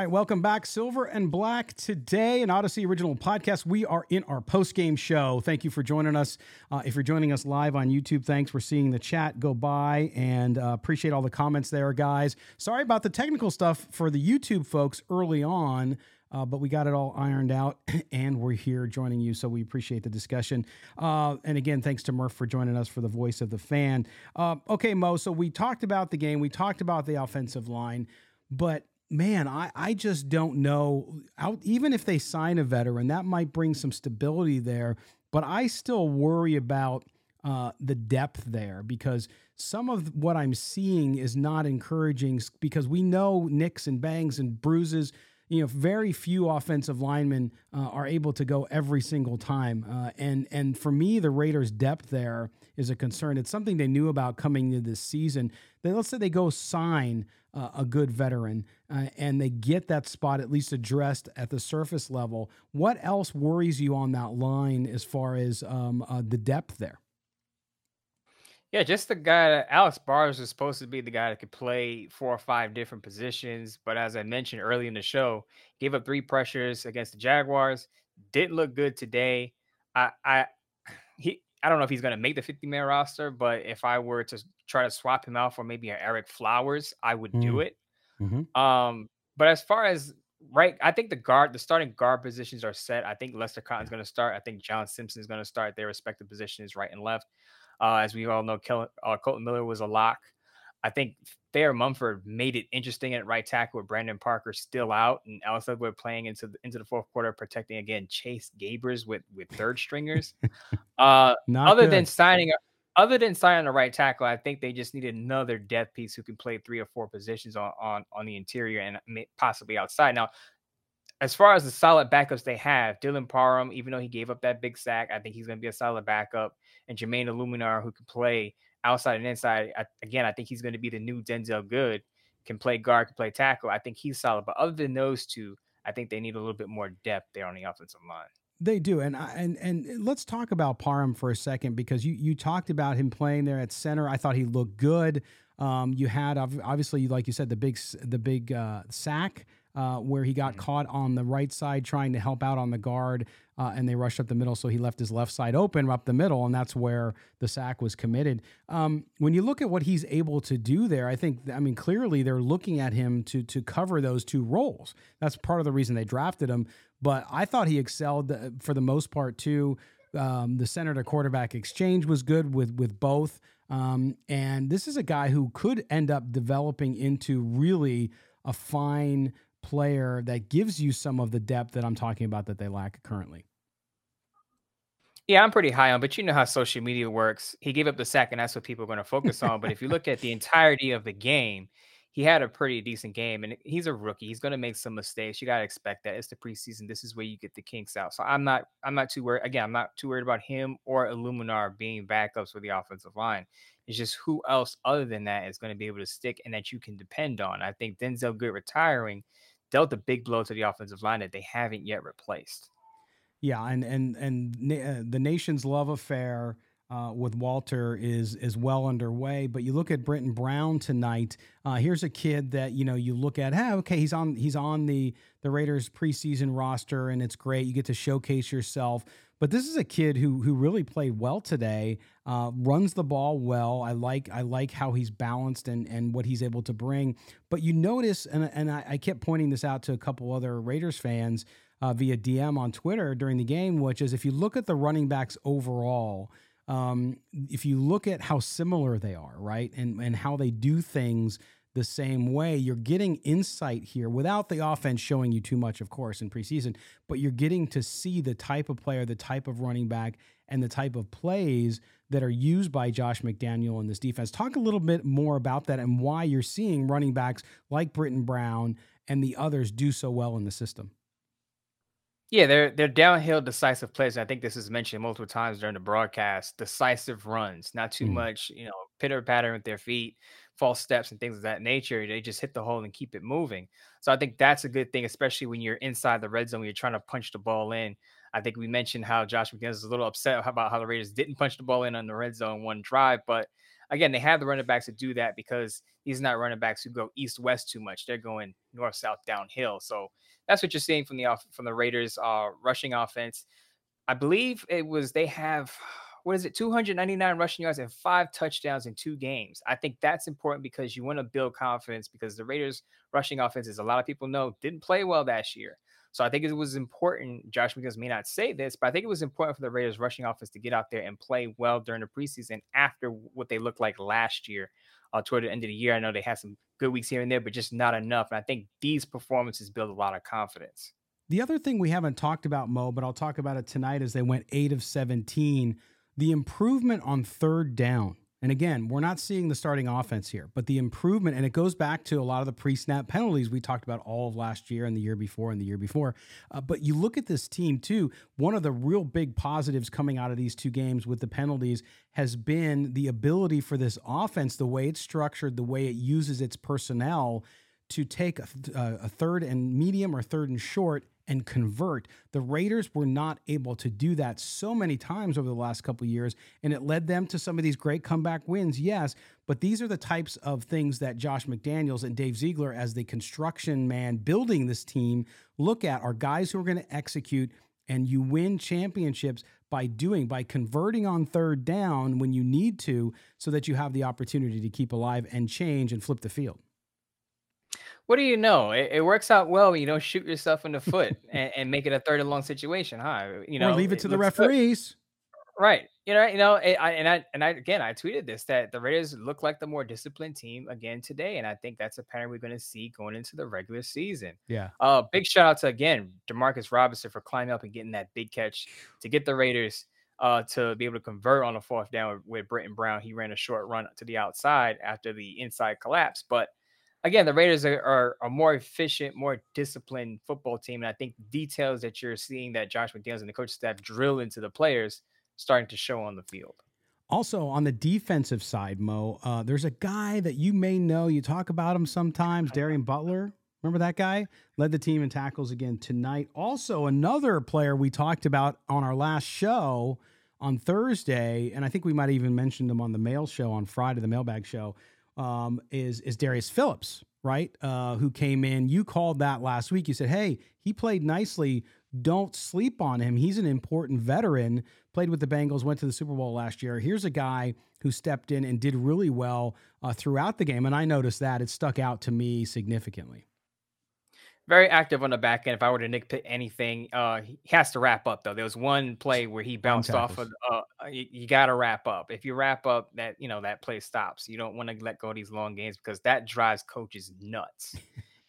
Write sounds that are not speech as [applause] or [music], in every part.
Right, welcome back, Silver and Black. Today, an Odyssey original podcast. We are in our post game show. Thank you for joining us. Uh, if you're joining us live on YouTube, thanks for seeing the chat go by and uh, appreciate all the comments there, guys. Sorry about the technical stuff for the YouTube folks early on. Uh, but we got it all ironed out, [laughs] and we're here joining you. So we appreciate the discussion. Uh, and again, thanks to Murph for joining us for the voice of the fan. Uh, okay, Mo. So we talked about the game. We talked about the offensive line, but man, I, I just don't know. Out, even if they sign a veteran, that might bring some stability there. But I still worry about uh, the depth there because some of what I'm seeing is not encouraging because we know nicks and bangs and bruises. You know, very few offensive linemen uh, are able to go every single time, uh, and and for me, the Raiders' depth there is a concern. It's something they knew about coming into this season. They, let's say they go sign uh, a good veteran uh, and they get that spot at least addressed at the surface level. What else worries you on that line as far as um, uh, the depth there? Yeah, just the guy. Alex Bars was supposed to be the guy that could play four or five different positions, but as I mentioned early in the show, gave up three pressures against the Jaguars. Didn't look good today. I, I, [sighs] he, I don't know if he's going to make the 50 man roster, but if I were to try to swap him out for maybe an Ereck Flowers, I would mm. do it. Mm-hmm. Um, but as far as right, I think the guard, the starting guard positions are set. I think Lester Cotton's going to start. I think John Simpson is going to start their respective positions right and left. Uh, as we all know, Kel- uh, Kolton Miller was a lock. I think Thayer Munford made it interesting at right tackle with Brandon Parker still out and Alex Leatherwood playing into the, into the fourth quarter, protecting again Chase Garbers with with third stringers. [laughs] uh, other good. than signing other than signing the right tackle, I think they just need another depth piece who can play three or four positions on on, on the interior and possibly outside. Now, as far as the solid backups they have, Dylan Parham, even though he gave up that big sack, I think he's going to be a solid backup. And Jermaine Eluemunor who can play outside and inside. I, again, I think he's going to be the new Denzelle Good. Can play guard, can play tackle. I think he's solid. But other than those two, I think they need a little bit more depth there on the offensive line. They do, and and and let's talk about Parham for a second because you you talked about him playing there at center. I thought he looked good. Um, you had obviously, like you said, the big the big uh, sack uh, where he got mm-hmm. caught on the right side trying to help out on the guard, uh, and they rushed up the middle, so he left his left side open up the middle, and that's where the sack was committed. Um, when you look at what he's able to do there, I think, I mean, clearly they're looking at him to to cover those two roles. That's part of the reason they drafted him. But I thought he excelled uh, for the most part too. Um, the center to quarterback exchange was good with with both. Um, and this is a guy who could end up developing into really a fine player that gives you some of the depth that I'm talking about that they lack currently. Yeah, I'm pretty high on, but you know how social media works. He gave up the sack, and that's what people are going to focus on. but if you look at the entirety of the game, he had a pretty decent game, and he's a rookie. He's going to make some mistakes. You got to expect that. It's the preseason. This is where you get the kinks out. So I'm not, I'm not too worried. Again, I'm not too worried about him or Eluemunor being backups for the offensive line. It's just who else other than that is going to be able to stick and that you can depend on. I think Denzelle Good retiring dealt a big blow to the offensive line that they haven't yet replaced. Yeah, and and and uh, the nation's love affair uh, with Walter is is well underway. But you look at Brittain Brown tonight. Uh, here's a kid that you know you look at. Hey, okay, he's on he's on the the Raiders preseason roster, and it's great. You get to showcase yourself. But this is a kid who who really played well today. Uh, runs the ball well. I like I like how he's balanced and and what he's able to bring. But you notice, and and I, I kept pointing this out to a couple other Raiders fans uh, via DM on Twitter during the game, which is if you look at the running backs overall. Um, if you look at how similar they are, right, and and how they do things the same way, you're getting insight here without the offense showing you too much, of course, in preseason. But you're getting to see the type of player, the type of running back, and the type of plays that are used by Josh McDaniel in this defense. Talk a little bit more about that and why you're seeing running backs like Brittain Brown and the others do so well in the system. Yeah, they're they're downhill decisive plays. I think this is mentioned multiple times during the broadcast. Decisive runs, not too mm. much, you know, pitter patter with their feet, false steps, and things of that nature. They just hit the hole and keep it moving. So I think that's a good thing, especially when you're inside the red zone, when you're trying to punch the ball in. I think we mentioned how Josh McDaniels is a little upset about how the Raiders didn't punch the ball in on the red zone one drive, but again, they have the running backs to do that because these not running backs who go east west too much. They're going north south downhill. So that's what you're seeing from the off from the Raiders uh, rushing offense. I believe it was they have [sighs] what is it 299 rushing yards and five touchdowns in two games. I think that's important because you want to build confidence because the Raiders rushing offense, as a lot of people know, didn't play well last year. So I think it was important. Josh McDaniels may not say this, but I think it was important for the Raiders rushing offense to get out there and play well during the preseason after what they looked like last year. Uh, toward the end of the year, I know they had some good weeks here and there, but just not enough. And I think these performances build a lot of confidence. The other thing we haven't talked about, Mo, but I'll talk about it tonight as they went eight of 17, the improvement on third down and again, we're not seeing the starting offense here, but the improvement, and it goes back to a lot of the pre snap penalties we talked about all of last year and the year before and the year before. Uh, but you look at this team too, one of the real big positives coming out of these two games with the penalties has been the ability for this offense, the way it's structured, the way it uses its personnel to take a, a third and medium or third and short and convert. The Raiders were not able to do that so many times over the last couple years, and it led them to some of these great comeback wins, yes. But these are the types of things that Josh McDaniels and Dave Ziegler, as the construction man building this team, look at are guys who are going to execute, and you win championships by doing, by converting on third down when you need to, so that you have the opportunity to keep alive and change and flip the field what do you know? It, it, works out well when you don't shoot yourself in the foot and, and, make it a third and long situation, huh? You know, or leave it to it the referees. Good. Right. You know, you know, it, I, and I and I again I tweeted this that the Raiders look like the more disciplined team again today, and I think that's a pattern we're going to see going into the regular season. Yeah. Uh, big shout out to again Demarcus Robinson for climbing up and getting that big catch to get the Raiders uh, to be able to convert on a fourth down with Brittain Brown. He ran a short run to the outside after the inside collapse, but again, the Raiders are, are, a more efficient, more disciplined football team. And I think details that you're seeing that Josh McDaniels and the coaching staff drill into the players starting to show on the field. Also, on the defensive side, Mo, uh, there's a guy that you may know. You talk about him sometimes, Darien Butler. Remember that guy? Led the team in tackles again tonight. Also, another player we talked about on our last show on Thursday, and I think we might even mentioned him on the mail show on Friday, the mailbag show, um, is is Darius Phillips, right? Uh, who came in? You called that last week. You said, "Hey, he played nicely. Don't sleep on him. He's an important veteran. Played with the Bengals, went to the Super Bowl last year. Here's a guy who stepped in and did really well uh, throughout the game, and I noticed that it stuck out to me significantly." Very active on the back end. If I were to nitpick anything, uh, he has to wrap up though. There was one play where he bounced off of. Uh, uh you, you got to wrap up. If you wrap up, that you know that play stops. You don't want to let go of these long games because that drives coaches nuts.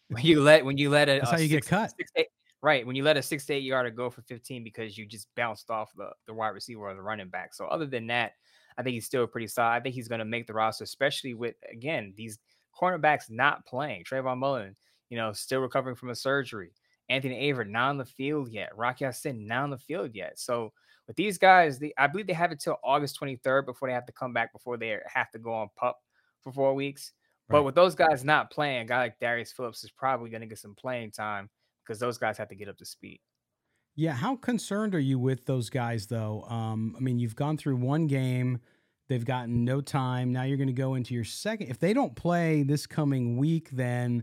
when you let when you let a, that's how you six, get cut. Six, eight, right when you let a six to eight yarder go for 15 because you just bounced off the the wide receiver or the running back. So other than that, I think he's still pretty solid. I think he's going to make the roster, especially with again these cornerbacks not playing. Trayvon Mullen you know, still recovering from a surgery. Anthony Averett not on the field yet. Rocky Ya-Sin not on the field yet. So with these guys, they, I believe they have it till August 23rd before they have to come back before they have to go on pup for four weeks. Right. But with those guys not playing, a guy like Darius Phillips is probably going to get some playing time because those guys have to get up to speed. Yeah, how concerned are you with those guys though? Um, I mean, you've gone through one game, they've gotten no time. Now you're going to go into your second. If they don't play this coming week, then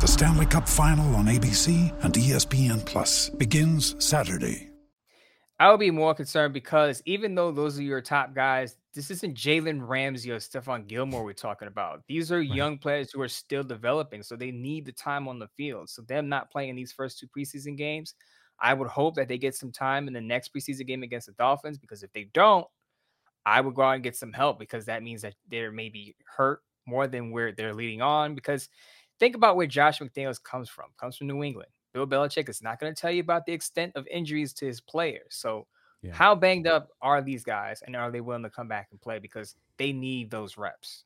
The Stanley Cup Final on ABC and ESPN Plus begins Saturday. I would be more concerned because even though those are your top guys, this isn't Jalen Ramsey or Stephon Gilmore we're talking about. These are right. young players who are still developing, so they need the time on the field. So them not playing these first two preseason games, I would hope that they get some time in the next preseason game against the Dolphins because if they don't, I would go out and get some help because that means that they're maybe hurt more than where they're leading on. Because think about where Josh McDaniels comes from, comes from New England. Bill Belichick is not going to tell you about the extent of injuries to his players. So, yeah. how banged up are these guys, and are they willing to come back and play because they need those reps?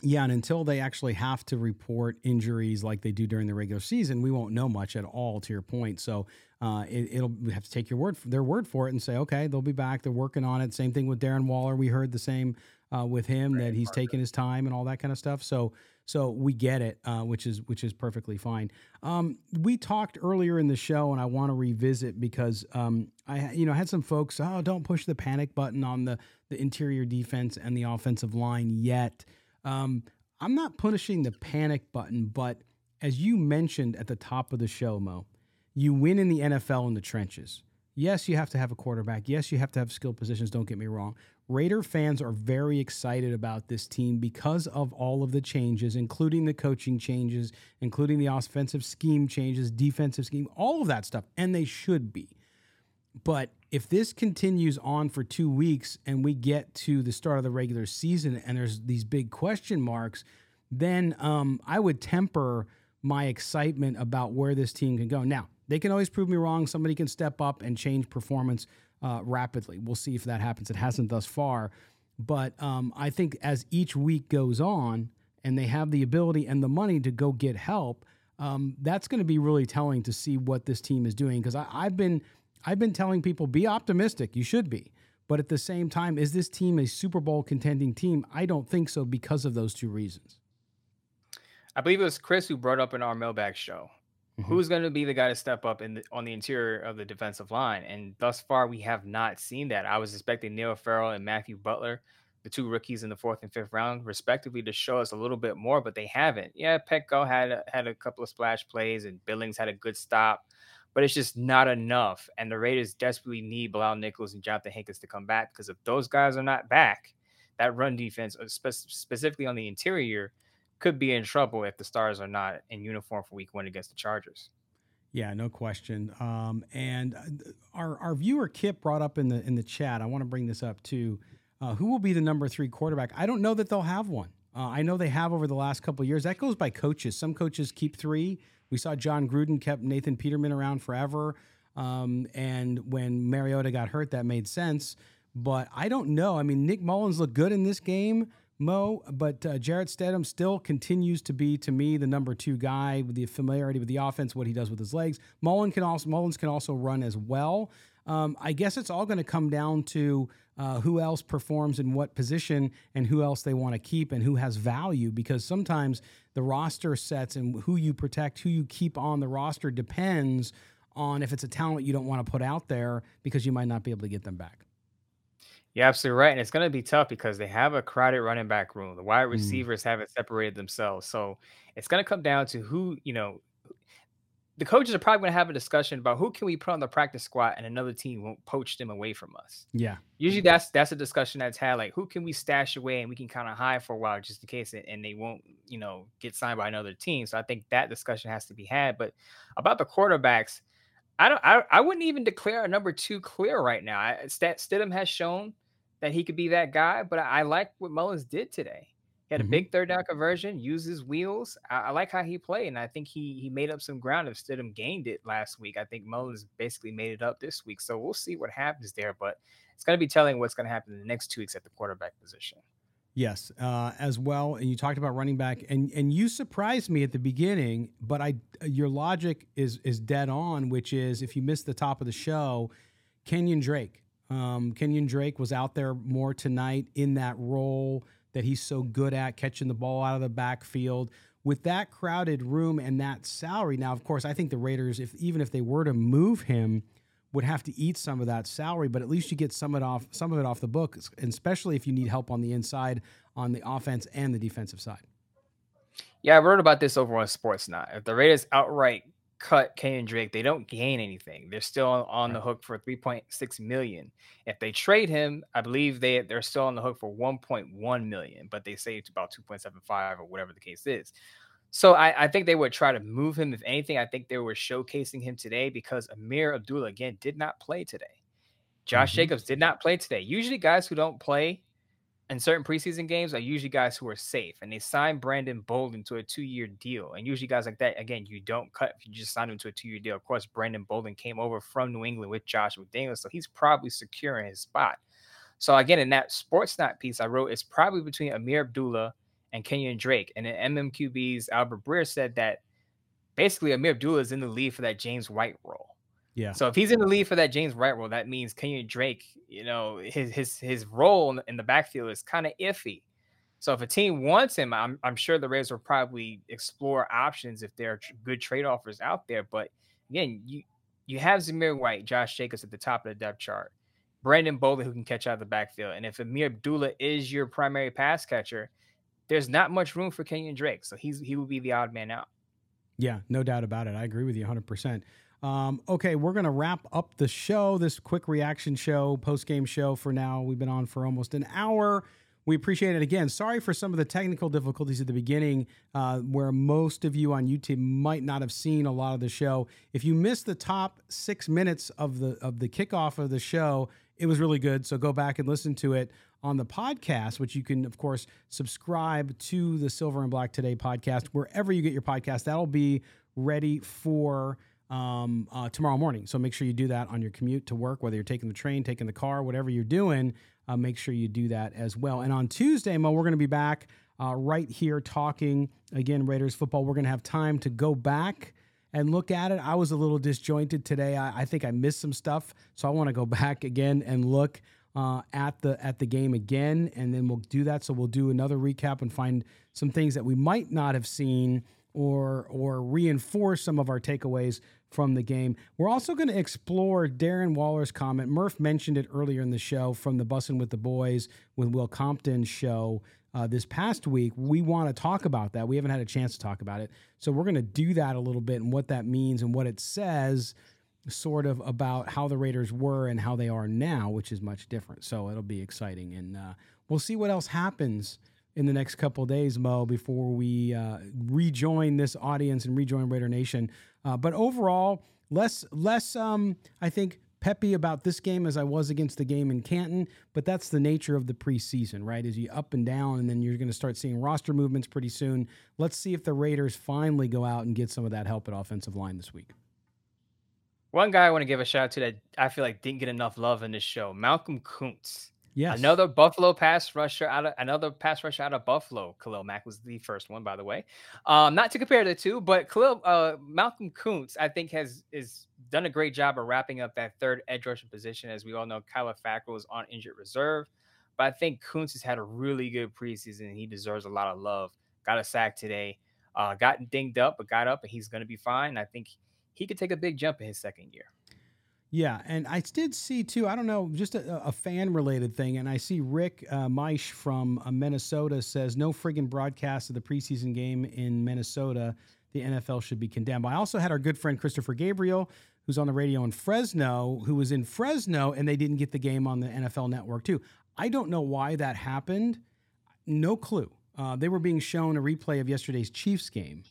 Yeah, and until they actually have to report injuries like they do during the regular season, we won't know much at all. To your point, so uh, it, will we have to take your word for, their word for it and say, okay, they'll be back. They're working on it. Same thing with Darren Waller. We heard the same uh, with him that he's taking his time and all that kind of stuff. So so we get it, uh, which is which is perfectly fine. Um, we talked earlier in the show, and I want to revisit because um, I you know had some folks, oh, don't push the panic button on the the interior defense and the offensive line yet. Um, I'm not pushing the panic button, but as you mentioned at the top of the show, Mo, you win in the NFL in the trenches. Yes, you have to have a quarterback. Yes, you have to have skill positions. Don't get me wrong. Raider fans are very excited about this team because of all of the changes, including the coaching changes, including the offensive scheme changes, defensive scheme, all of that stuff. And they should be. But if this continues on for two weeks and we get to the start of the regular season and there's these big question marks, then um, I would temper my excitement about where this team can go. Now, they can always prove me wrong. Somebody can step up and change performance uh, rapidly. We'll see if that happens. It hasn't thus far. But um, I think as each week goes on and they have the ability and the money to go get help, um, that's going to be really telling to see what this team is doing. Because I've been I've been telling people be optimistic. You should be. But at the same time, is this team a Super Bowl contending team? I don't think so because of those two reasons. I believe it was Chris who brought up in our mailbag show Mm-hmm. Who's going to be the guy to step up in the, on the interior of the defensive line? And thus far, we have not seen that. I was expecting Neil Farrell and Matthew Butler, the two rookies in the fourth and fifth round, respectively, to show us a little bit more, but they haven't. Yeah, Petco had a, had a couple of splash plays, and Billings had a good stop, but it's just not enough. And the Raiders desperately need Bilal Nichols and Johnathan Hankins to come back because if those guys are not back, that run defense, uh, spe- specifically on the interior, could be in trouble if the Stars are not in uniform for Week One against the Chargers. Yeah, no question. Um, and uh, our our viewer Kip brought up in the in the chat. I want to bring this up too. Uh, who will be the number three quarterback? I don't know that they'll have one. Uh, I know they have over the last couple years. That goes by coaches. Some coaches keep three. We saw Jon Gruden kept Nathan Peterman around forever. Um, and when Mariota got hurt, that made sense. But I don't know. I mean, Nick Mullens looked good in this game. Mo, but uh, Stidham still continues to be, to me, the number two guy with the familiarity with the offense, what he does with his legs. Mullen can also Mullens can also run as well. Um, I guess it's all going to come down to uh, who else performs in what position and who else they want to keep and who has value because sometimes the roster sets and who you protect, who you keep on the roster depends on if it's a talent you don't want to put out there because you might not be able to get them back. You're absolutely right. And it's going to be tough because they have a crowded running back room. The wide mm. receivers mm. haven't separated themselves. So it's going to come down to who, you know, the coaches are probably going to have a discussion about who can we put on the practice squad and another team won't poach them away from us. Yeah. Usually that's that's a discussion that's had like who can we stash away and we can kind of hide for a while just in case it, and they won't, you know, get signed by another team. So I think that discussion has to be had. But about the quarterbacks, I don't I, I wouldn't even declare a number two clear right now. I, Stidham has shown that he could be that guy. But I, I like what Mullens did today. He had a mm-hmm. big third down conversion, used his wheels. I, I, like how he played, and I think he he made up some ground. If Stidham gained it last week, I think Mullens basically made it up this week. So we'll see what happens there. But it's going to be telling what's going to happen in the next two weeks at the quarterback position. Yes, uh, as well. And you talked about running back, and and you surprised me at the beginning, but I your logic is is dead on, which is if you missed the top of the show, Kenyan Drake. Um, Kenyan Drake was out there more tonight in that role that he's so good at, catching the ball out of the backfield. With that crowded room and that salary, now of course I think the Raiders, if even if they were to move him, would have to eat some of that salary. But at least you get some of it off, some of it off the book, especially if you need help on the inside, on the offense and the defensive side. Yeah, I wrote about this over on Sportsnaut. If the Raiders outright cut Kenyan Drake, they don't gain anything. They're still on the hook for 3.6 million. If they trade him, I believe they they're still on the hook for 1.1 million, but they say it's about 2.75 or whatever the case is. So I, I, think they would try to move him. If anything, I think they were showcasing him today because Ameer Abdullah again did not play today. Josh mm-hmm. Jacobs did not play today. Usually, guys who don't play in certain preseason games are usually guys who are safe, and they signed Brandon Bolden to a two-year deal. And usually, guys like that, again, you don't cut if you just sign him to a two-year deal. Of course, Brandon Bolden came over from New England with Josh McDaniels, so he's probably securing his spot. So again, in that Sportsnaut piece I wrote, it's probably between Ameer Abdullah and Kenyan Drake. And then MMQB's Albert Breer said that basically Ameer Abdullah is in the lead for that James White role. Yeah. So if he's in the lead for that James White role, that means Kenyan Drake, you know, his his his role in the backfield is kind of iffy. So if a team wants him, I'm I'm sure the Rays will probably explore options if there are good trade offers out there. But again, you you have Zamir White, Josh Jacobs at the top of the depth chart, Brandon Bolden who can catch out of the backfield, and if Ameer Abdullah is your primary pass catcher, there's not much room for Kenyan Drake, so he's he will be the odd man out. Yeah, no doubt about it. I agree with you 100. percent um, okay, we're going to wrap up the show, this quick reaction show, post game show for now. We've been on for almost an hour. We appreciate it again. Sorry for some of the technical difficulties at the beginning, uh, where most of you on YouTube might not have seen a lot of the show. If you missed the top six minutes of the of the kickoff of the show, it was really good. So go back and listen to it on the podcast, which you can, of course, subscribe to the Silver and Black Today podcast wherever you get your podcast. That'll be ready for um, uh, tomorrow morning. So make sure you do that on your commute to work, whether you're taking the train, taking the car, whatever you're doing. Uh, make sure you do that as well. And on Tuesday, Mo, we're going to be back uh, right here talking again Raiders football. We're going to have time to go back and look at it. I was a little disjointed today. I, I think I missed some stuff, so I want to go [laughs] back again and look uh, at the at the game again, and then we'll do that. So we'll do another recap and find some things that we might not have seen or or reinforce some of our takeaways from the game. We're also going to explore Darren Waller's comment. Murph mentioned it earlier in the show from the Bussin' with the Boys with Will Compton show uh, this past week. We want to talk about that. We haven't had a chance to talk about it. So we're going to do that a little bit and what that means and what it says sort of about how the Raiders were and how they are now, which is much different. So it'll be exciting. And uh, we'll see what else happens in the next couple days, Mo, before we uh, rejoin this audience and rejoin Raider Nation. Uh, but overall, less less um, I think peppy about this game as I was against the game in Canton. But that's the nature of the preseason, right? Is you up and down, and then you're going to start seeing roster movements pretty soon. Let's see if the Raiders finally go out and get some of that help at offensive line this week. One guy I want to give a shout out to that I feel like didn't get enough love in this show, Malcolm Koonce. Yes. Another Buffalo pass rusher out of another pass rusher out of Buffalo. Khalil Mack was the first one, by the way. Um, not to compare the two, but Khalil uh, Malcolm Koonce, I think, has is done a great job of wrapping up that third edge rusher position. As we all know, Kyler Fackrell is on injured reserve. But I think Koonce has had a really good preseason and he deserves a lot of love. Got a sack today. Uh, got dinged up, but got up and he's going to be fine. I think he could take a big jump in his second year. Yeah, and I did see too. I don't know, just a, a fan related thing, and I see Rick uh, Meisch from uh, Minnesota says no friggin' broadcast of the preseason game in Minnesota. The NFL should be condemned. I also had our good friend Christopher Gabriel, who's on the radio in Fresno, who was in Fresno, and they didn't get the game on the NFL Network too. I don't know why that happened. No clue. Uh, they were being shown a replay of yesterday's Chiefs game.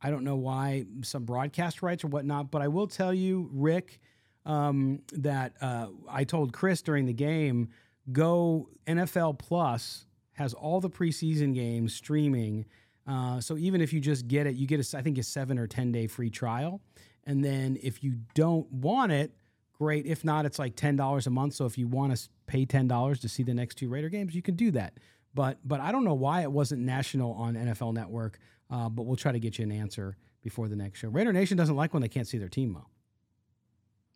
I don't know why some broadcast rights or whatnot, but I will tell you, Rick um, that uh, I told Chris during the game go NFL Plus has all the preseason games streaming. Uh, so even if you just get it, you get a, I think a seven or 10 day free trial. And then if you don't want it, great. If not, it's like $10 a month. So if you want to pay $10 to see the next two Raider games, you can do that. But, but I don't know why it wasn't national on NFL Network, uh, but we'll try to get you an answer before the next show. Raider Nation doesn't like when they can't see their team, Mo.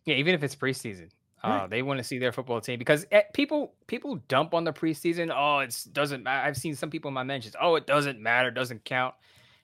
Yeah, even if it's preseason, right. uh, they want to see their football team because eh, people people dump on the preseason. Oh, it doesn't. I've seen some people in my mentions. Oh, it doesn't matter. Doesn't count.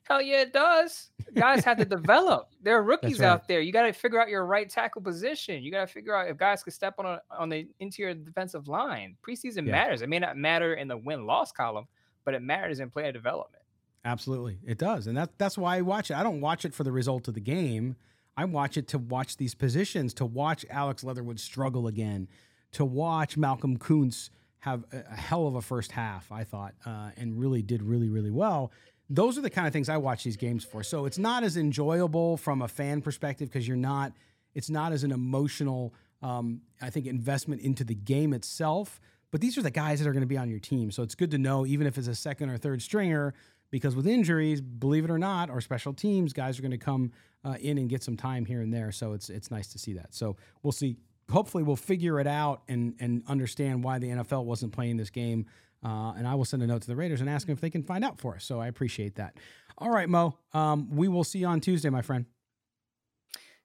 Hell yeah, it does. Guys have to develop. There are rookies right. out there. You got to figure out your right tackle position. You got to figure out if guys can step on a, on the interior defensive line. Preseason yeah. matters. It may not matter in the win loss column, but it matters in player development. Absolutely, it does, and that that's why I watch it. I don't watch it for the result of the game. I watch it to watch these positions, to watch Alex Leatherwood struggle again, to watch Malcolm Koonce have a, a hell of a first half. I thought, uh, and really did really really well. Those are the kind of things I watch these games for. So it's not as enjoyable from a fan perspective because you're not. It's not as an emotional, um, I think, investment into the game itself. But these are the guys that are going to be on your team. So it's good to know, even if it's a second or third stringer, because with injuries, believe it or not, or special teams, guys are going to come uh, in and get some time here and there. So it's it's nice to see that. So we'll see. Hopefully, we'll figure it out and and understand why the NFL wasn't playing this game. Uh, and I will send a note to the Raiders and ask them if they can find out for us. So I appreciate that. All right, Mo. Um, we will see you on Tuesday, my friend.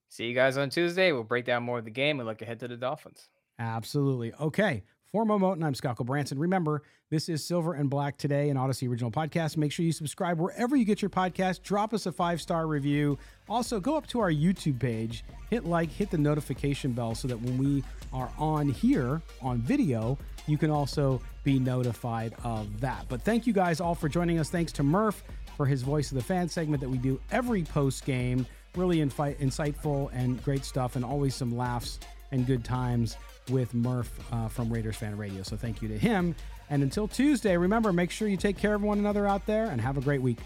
See you guys on Tuesday. We'll break down more of the game and look ahead to the Dolphins. Absolutely. Okay. For Mo Moton, I'm Scott Branson. Remember, this is Silver and Black Today, an Odyssey original podcast. Make sure you subscribe wherever you get your podcast. Drop us a five star review. Also, go up to our YouTube page, hit like, hit the notification bell so that when we are on here on video, you can also be notified of that. But thank you guys all for joining us. Thanks to Murph for his Voice of the Fan segment that we do every post game. Really infi- insightful and great stuff, and always some laughs and good times with Murph uh, from Raiders Fan Radio. So thank you to him. And until Tuesday, remember, make sure you take care of one another out there and have a great week.